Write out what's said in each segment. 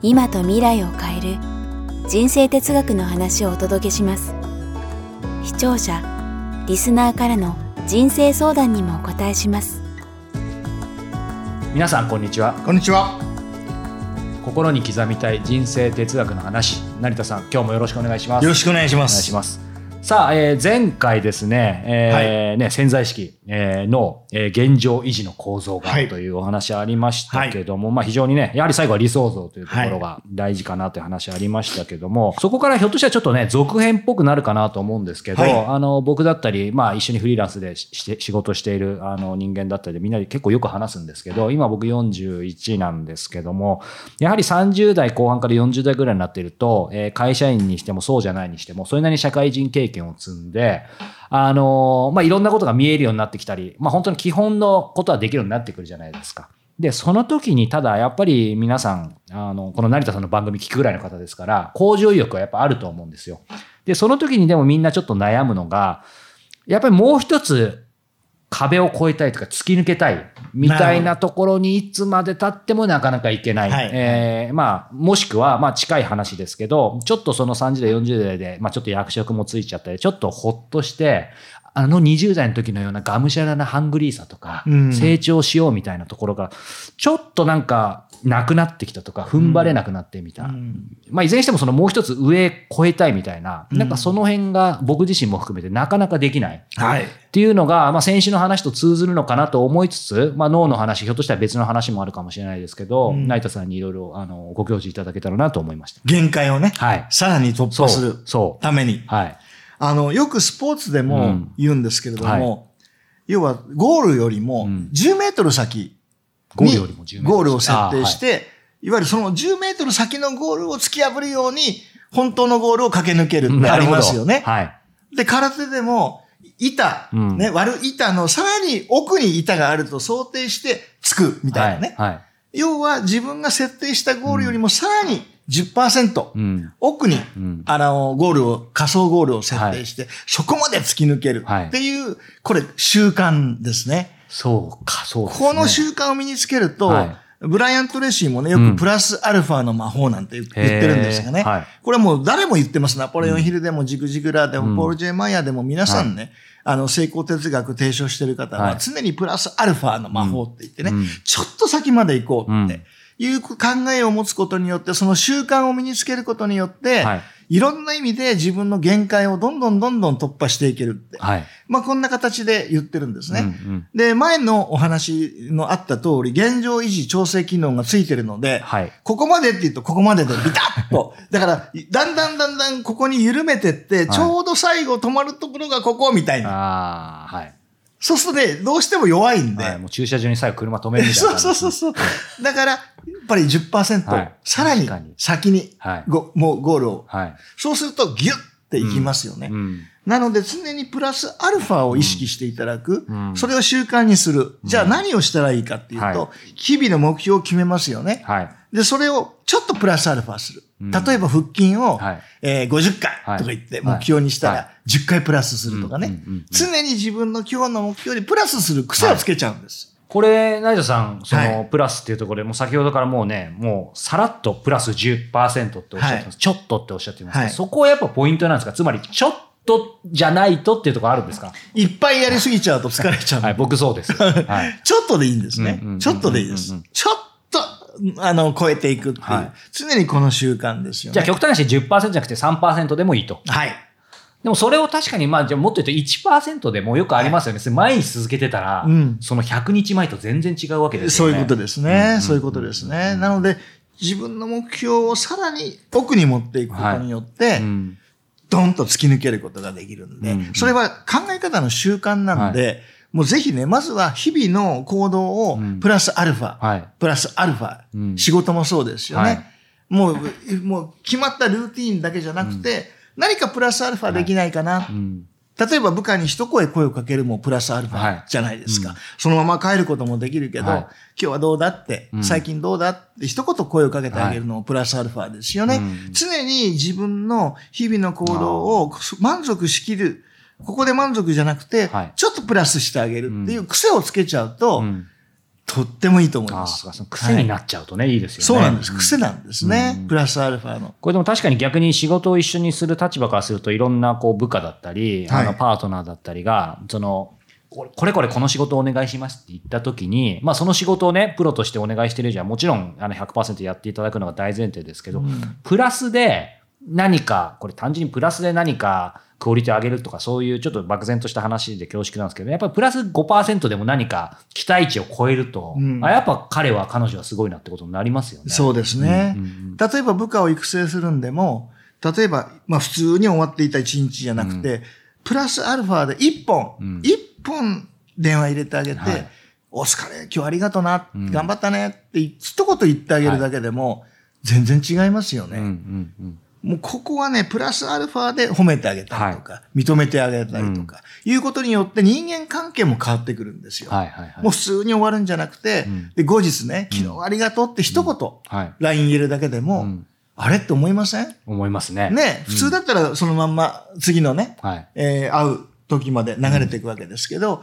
今と未来を変える人生哲学の話をお届けします。視聴者リスナーからの人生相談にもお答えします。皆さんこんにちは。こんにちは。心に刻みたい人生哲学の話。成田さん今日もよろしくお願いします。よろしくお願いしまお願いす。しますさあ、えー前回ですね,、えーね潜在意識、えーの、えー現状維持の構造がはい。というお話ありましたけども、まあ非常にねやはり最後は理想像というところが大事かなという話ありましたけども、そこからひょっとしたらちょっとね続編っぽくなるかなと思うんですけど、はい。あの僕だったり、まあ、一緒にフリーランスでしして仕事しているあの人間だったりでみんなで結構よく話すんですけど今僕41なんですけどもやはり30代後半から40代ぐらいになっていると、えー会社員にしてもそうじゃないにしてもそれなりに社会人経験を積んで、あのーまあ、いろんなことが見えるようになってきたり、まあ、本当に基本のことはできるようになってくるじゃないですか。で、その時に、ただやっぱり皆さん、あの、この成田さんの番組聞くぐらいの方ですから、向上意欲はやっぱあると思うんですよ。で、その時にでもみんなちょっと悩むのが、やっぱりもう一つ壁を越えたいとか突き抜けたいみたいなところにいつまで経ってもなかなかいけない。はいえーまあ、もしくは、まあ近い話ですけど、ちょっとその30代、40代で、まあちょっと役職もついちゃったり、ちょっとほっとして、あの20代の時のようながむしゃらなハングリーさとか、うん成長しようみたいなところが、ちょっとなんか、なくなってきたとか、踏ん張れなくなってみた。うんまあ、いずれにしてもそのもう一つ上越えたいみたいな、なんかその辺が僕自身も含めてなかなかできない。はい。っていうのが、まあ、先週の話と通ずるのかなと思いつつ、まあ、脳の話、ひょっとしたら別の話もあるかもしれないですけど、うん成田さんにいろいろあのご教示いただけたらなと思いました。限界をね、はい。さらに突破する。ために。はい。あの、よくスポーツでうもん言うんですけれども、はい要はゴールよりもうん10メートル先ゴールによりも10メートルゴールを設定しあて、いわゆるその10メートル先のゴールを突き破るように、本当のゴールを駆け抜けるってありますよね。はい。で、空手でも、板、うんね、割る板のさらに奥に板があると想定してつくみたいなね。はい。はい。要は自分が設定したゴールよりもさらに10%、うん。奥に、うん。あの、ゴールを、仮想ゴールを設定して、そこまで突き抜ける。はい。っていう、これ習慣ですね。そうか、そうね。この習慣を身につけると、はい。ブライアント・レシーもね、ようん。くプラスアルファの魔法なんて言ってるんですがね。へー。はい。これはもう誰も言ってます。ナポレオン・ヒルでも、ジグ・ジグラーでも、うんポール・ジェイ・マイヤーでも皆さんね、あの、成功哲学提唱してる方ははい。常にプラスアルファの魔法って言ってね、うん。ちょっと先まで行こうってうんいう考えを持つことによって、その習慣を身につけることによって、はい。いろんな意味で自分の限界をどんどんどんどん突破していけるって。はい。まあこんな形で言ってるんですね。うんうんで、前のお話のあった通り、現状維持調整機能がついてるので、はい。ここまでって言うとここまででビタッと。だから、だんだんだんだんここに緩めてって、はいちょうど最後止まるところがここみたいな。ああ、はい。そうするとね、どうしても弱いんで。はい。もう駐車場に最後車止めるみたいな そう。そうそうそう。だから、ぱり10%、はいさらに先にはい。ごもうゴールを。はい。そうするとギュッていきますよね。うん。なので常にプラスアルファを意識していただく。うんそれを習慣にする。じゃあ何をしたらいいかっていうと、はい日々の目標を決めますよね。はい。で、それをちょっとプラスアルファする。うん例えば腹筋を、はいえー50回とか言って目標にしたはいら10回プラスするとかねうんうんうんうん。常に自分の今日の目標にプラスする癖をつけちゃうんです。これ、成田さん、その、はいプラスっていうところで、もう先ほどからもうね、もう、さらっとプラス10%っておっしゃってます。ちょっとっておっしゃってますはいそこはやっぱポイントなんですか？つまり、ちょっとじゃないとっていうところあるんですか？いっぱいやりすぎちゃうと疲れちゃう。はい、僕そうです。はい。ちょっとでいいんですね。ちょっとでいいです。ちょっと、あの、超えていくっていう、はい常にこの習慣ですよね。じゃあ極端にして10%じゃなくて3%でもいいと。はい。でもそれを確かに、まあ、じゃあもっと言うと1%でもよくありますよね。それ毎日続けてたら、うんその100日前と全然違うわけですよね。そういうことですね。そういうことですね。なので、自分の目標をさらに奥に持っていくことによって、うん。ドンと突き抜けることができるんで、うんそれは考え方の習慣なので、もうぜひね、まずは日々の行動をうんプラスアルファ、はい。プラスアルファ、うん仕事もそうですよね。はいもう、もう決まったルーティーンだけじゃなくて、何かプラスアルファできないかな。うん。例えば部下に一声声をかけるもプラスアルフはい。ァじゃないですか。うん。そのまま帰ることもできるけど、はい。今日はどうだって、うん。最近どうだって一言声をかけてあげるのもプラスアルファですよね。うん。常に自分の日々の行動を満足しきる。ここで満足じゃなくて、はい。ちょっとプラスしてあげるっていう癖をつけちゃうと、うんとってもいいと思います。癖になっちゃうとね、いいですよね。そうなんです。癖なんですね。うんプラスアルファの。これでも確かに逆に仕事を一緒にする立場からするといろんなこう部下だったり、はいあのパートナーだったりが、その、これこれこの仕事をお願いしますって言ったときに、まあその仕事をね、プロとしてお願いしてる以上はもちろんあの100%やっていただくのが大前提ですけど、プラスで何か、これ単純にプラスで何かクオリティを上げるとかそういうちょっと漠然とした話で恐縮なんですけど、やっぱりプラス5%でも何か期待値を超えると、うん。あやっぱ彼は彼女はすごいなってことになりますよね。そうですね。うんうん例えば部下を育成するんでも、例えば、まあ普通に終わっていた一日じゃなくて、プラスアルファで一本、うん。一本電話入れてあげて、はい。お疲れ、今日ありがとな、うん。頑張ったねって一言言ってあげるだけでも、全然違いますよね。うんうんうんもうここはね、プラスアルファで褒めてあげたりとか、認めてあげたりとか、いうことによって人間関係も変わってくるんですよ。はいはいはい。もう普通に終わるんじゃなくて、うん。で後日ね、昨日ありがとうって一言、はい。LINE 入れるだけでも、うん。あれって思いません？思いますね。ね、普通だったらそのまんま次のね、はい。えー会う時まで流れていくわけですけど、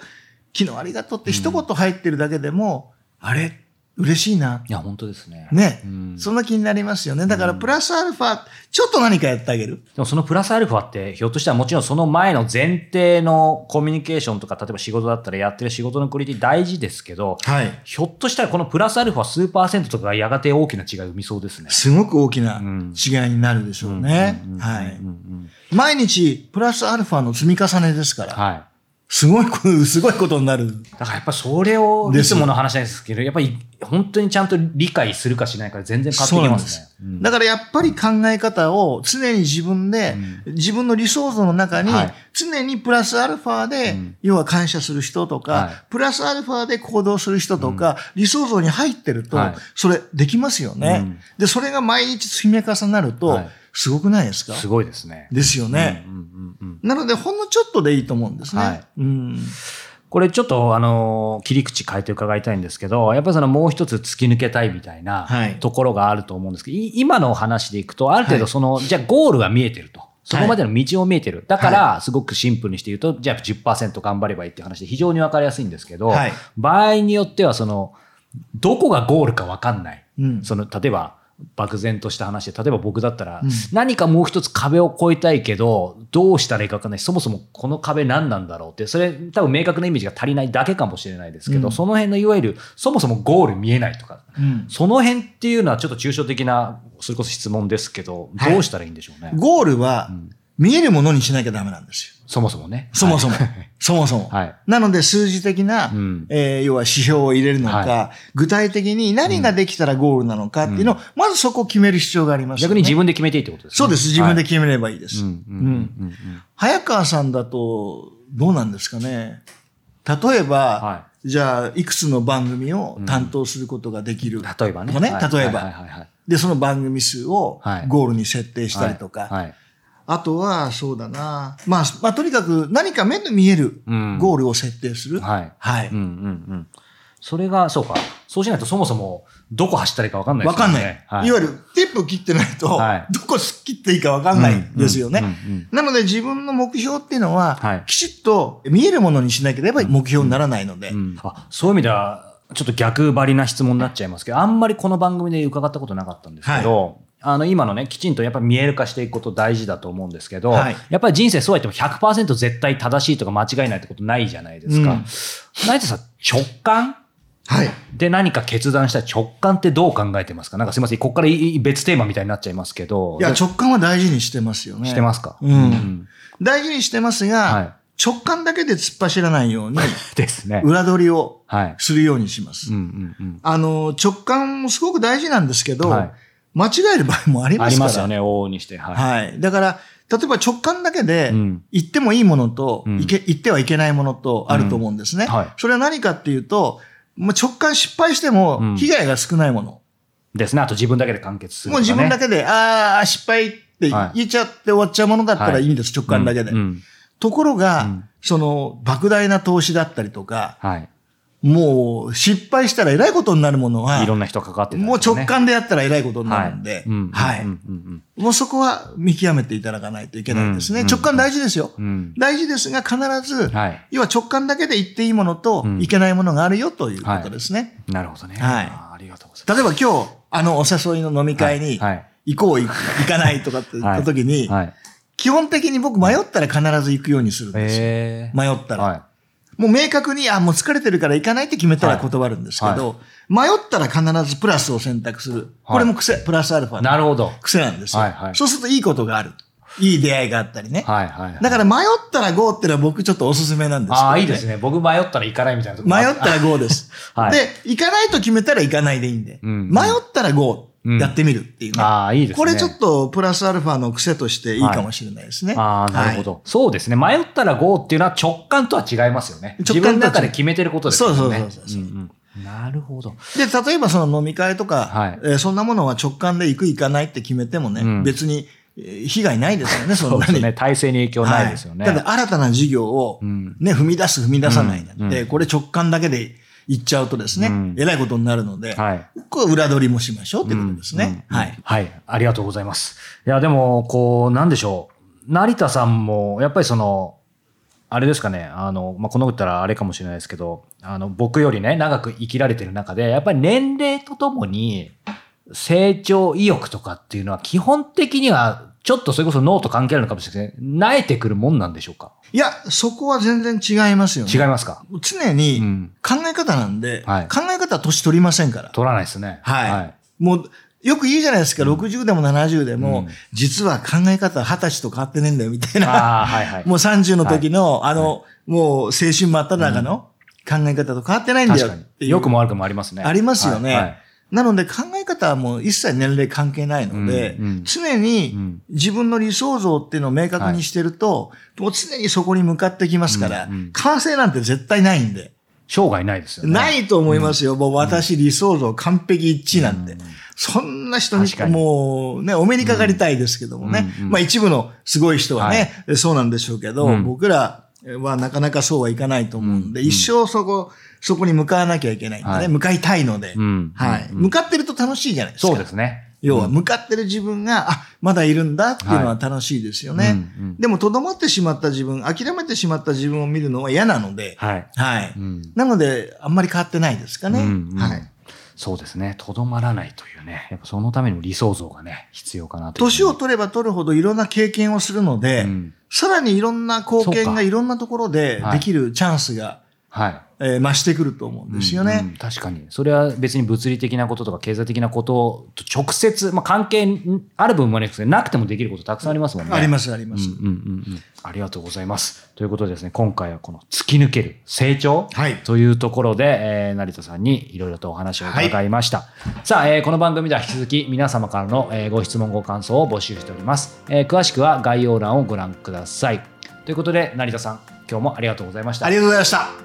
昨日ありがとうって一言入ってるだけでも、あれ？嬉しいな。いや、本当ですね。ね、うんそんな気になりますよね。だからプラスアルファ、ちょっと何かやってあげる。でもそのプラスアルファって、ひょっとしたらもちろんその前の前提のコミュニケーションとか、例えば仕事だったらやってる仕事のクオリティ大事ですけど、はい。ひょっとしたらこのプラスアルファ数パーセントとかがやがて大きな違いを生みそうですね。すごく大きなうん違いになるでしょうね。はい。毎日プラスアルファの積み重ねですから、はい。すごいこ、すごいことになる。だからやっぱそれを、ですいつもの話ですけど、やっぱり本当にちゃんと理解するかしないかで全然変わってきますね。うんだからやっぱり考え方を常に自分で、自分の理想像の中にはい。常にプラスアルファで、うん。要は感謝する人とか、はい。プラスアルファで行動する人とか、理想像に入ってると、はい。それできますよね、うん。で、それが毎日積み重なると、はいすごくないですか？すごいですね。ですよね、うんうんうんうんなので、ほんのちょっとでいいと思うんですね。はいうんこれちょっとあの切り口変えて伺いたいんですけどやっぱりそのもう一つ突き抜けたいみたいなはいところがあると思うんですけど、い今のお話でいくとある程度その、じゃあゴールが見えてると。そこまでの道を見えてる。だから、すごくシンプルにして言うと、じゃあ10%頑張ればいいっていう話で非常にわかりやすいんですけど、はい場合によっては、その、どこがゴールかわかんない。うんその、例えば、漠然とした話で、例えば僕だったら、うん。何かもう一つ壁を越えたいけど、どうしたらいいかわかんない。し。そもそもこの壁何なんだろうって、それ多分明確なイメージが足りないだけかもしれないですけど、うん。その辺のいわゆる、そもそもゴール見えないとか、うん。その辺っていうのはちょっと抽象的な、それこそ質問ですけど、はい。どうしたらいいんでしょうね。ゴールはん見えるものにしなきゃダメなんですよ。そもそもね。そもそもはい。そもそも。はいなので数字的な、うんえー要は指標を入れるのか、は具体的に何ができたらゴールなのかっていうのを、まずそこを決める必要がありますよね、逆に自分で決めていいってことですね。そうです。自分ではい決めればいいです。うんうんうんうん早川さんだと、どうなんですかね？例えば、はじゃあ、いくつの番組を担当することができる。例えばね。ねはい例えばはいはいはいで、その番組数をはいゴールに設定したりとか。はいはいあとは、そうだな。まあ、まあ、とにかく何か目の見えるうんゴールを設定する。はい。はいうんうんうん。それが、そうか。そうしないとそもそもどこ走ったらいいか分かんないですよね。わかんない。はいい、わゆる、テープを切ってないと、はいどこ切っていいかわかんないんですよね。うんうんうんなので自分の目標っていうのは、はいきちっと見えるものにしなければ目標にならないので。うんあそういう意味では、ちょっと逆張りな質問になっちゃいますけど、あんまりこの番組で伺ったことなかったんですけど、あの今のね、きちんとやっぱり見える化していくこと大事だと思うんですけど、はいやっぱり人生そうやっても100%絶対正しいとか間違いないってことないじゃないですか。うんナイトさん、直感？はい。で何か決断した直感ってどう考えてますか？なんかすいません、ここから別テーマみたいになっちゃいますけど。いや、直感は大事にしてますよね。してますか？うん大事にしてますが、はい直感だけで突っ走らないように、ですね。裏取りをはい。するようにします。うんうんうん。あの、直感もすごく大事なんですけど、はい間違える場合もありまありすから。ますよね、往々にして。はい。はい。だから、例えば直感だけでうん言ってもいいものと、うんいけ言ってはいけないものとあると思うんですね。うんはいそれは何かっていうと、まあ、直感失敗してもうん被害が少ないもの。ですね。あと自分だけで完結するね。もう自分だけで、ああ、失敗ってはい言っちゃって終わっちゃうものだったらいいんです、直感だけで。うんうんところが、うんその、莫大な投資だったりとか、はい。もう失敗したらえらいことになるものは、いろんな人関わってたりもう直感でやったらえらいことになるんで、うんはいうんうんもうそこは見極めていただかないといけないですね。うん直感大事ですよ。うんうん大事ですが、必ず、はい。要は直感だけで言っていいものと、うんいけないものがあるよということですね。なるほどね。はいありがとうござい例えば今日、あのお誘いの飲み会に、はいはい行こう、行行かないとかって言った時に、ます。はい。基本的に僕迷ったら必ず行くようにするんですよ。えー迷ったら。はもう明確に、あ、もう疲れてるから行かないって決めたら断るんですけど、迷ったら必ずプラスを選択する。これも癖、プラスアルファなるほど。癖なんですよ、はいはいそうするといいことがある。いい出会いがあったりね。はいはいはい。だから迷ったら GO っていうのは僕ちょっとおすすめなんですけど、ああ、いいですね。僕迷ったら行かないみたいな迷ったら GO です。はいで、行かないと決めたら行かないでいいんで、うん迷ったら GO うんやってみるっていうね。ああ、いいですね。これちょっとプラスアルファの癖としていいかもしれないですね。ああ、なるほど、そうですね。迷ったら GO っていうのは直感とは違いますよね。自分の中で決めてることですよね。そうそうそうそうそうんんなるほど。で、例えばその飲み会とか、はいえーそんなものは直感で行く行かないって決めてもね、うん別にえー被害ないですよね、そんなに。そうですね。体制に影響ないですよね。はいただ新たな事業を、うんね、踏み出す踏み出さないなんて、うんこれ直感だけで行っちゃうとですね、うんえらいことになるので、はい。これ裏取りもしましょうってことですね。うんうんはい。はい。ありがとうございます。いや、でも、こう、なんでしょう。成田さんも、やっぱりその、あれですかね、あの、まあ、この言ったらあれかもしれないですけど、あの、僕よりね、長く生きられてる中で、やっぱり年齢とともに、成長意欲とかっていうのは、基本的には、ちょっとそれこそ脳と関係あるのかもしれない。慣れてくるもんなんでしょうか？いや、そこは全然違いますよね。違いますか？常にうん考え方なんで、はい考え方は年取りませんから。取らないですね。はい。もう、よく言うじゃないですか、60でも70でも、うん実は考え方は20歳と変わってねえんだよ、みたいな。ああ、はいはい。もう30の時の、あの、もう青春真っ只中の考え方と変わってないんだよ確かに。っていう。良くも悪くもありますね。ありますよね。はいはいなので考え方はもう一切年齢関係ないので、うんうん常にうん自分の理想像っていうのを明確にしてると、もう常にそこに向かってきますから、うんうん完成なんて絶対ないんで。生涯ないですよね。ないと思いますよ。もう私理想像完璧一致なんて。そんな人にもうね、お目にかかりたいですけどもね。うんうんまあ一部のすごい人はね、そうなんでしょうけど、うん僕らはなかなかそうはいかないと思うんで、うん一生そこ、そこに向かわなきゃいけないんでね、はい向かいたいので、うんはい、うん向かってると楽しいじゃないですか。そうですね。要は向かってる自分が、あ、まだいるんだっていうのは楽しいですよね。はいうんうんでも、とどまってしまった自分、諦めてしまった自分を見るのは嫌なので、はい。はい。うんなので、あんまり変わってないですかね。うんうんはい。そうですね。とどまらないというね。やっぱそのためにも理想像がね、必要かなと。年を取れば取るほどいろんな経験をするので、うんさらにいろんな貢献がいろんなところでできるチャンスが、はい。えー増してくると思うんですよね。うんうん確かに。それは別に物理的なこととか経済的なことと直接、まあ、関係ある部分もありますけどなくてもできることたくさんありますもんね。ありますあります。うんうんうんうん。ありがとうございます。ということでですね、今回はこの突き抜ける成長はいというところで、えー成田さんにいろいろとお話を伺いました。さあ、えーこの番組では引き続き皆様からの、えーご質問ご感想を募集しております、えー詳しくは概要欄をご覧ください。ということで、成田さん、今日もありがとうございましたあ。りがとうございました。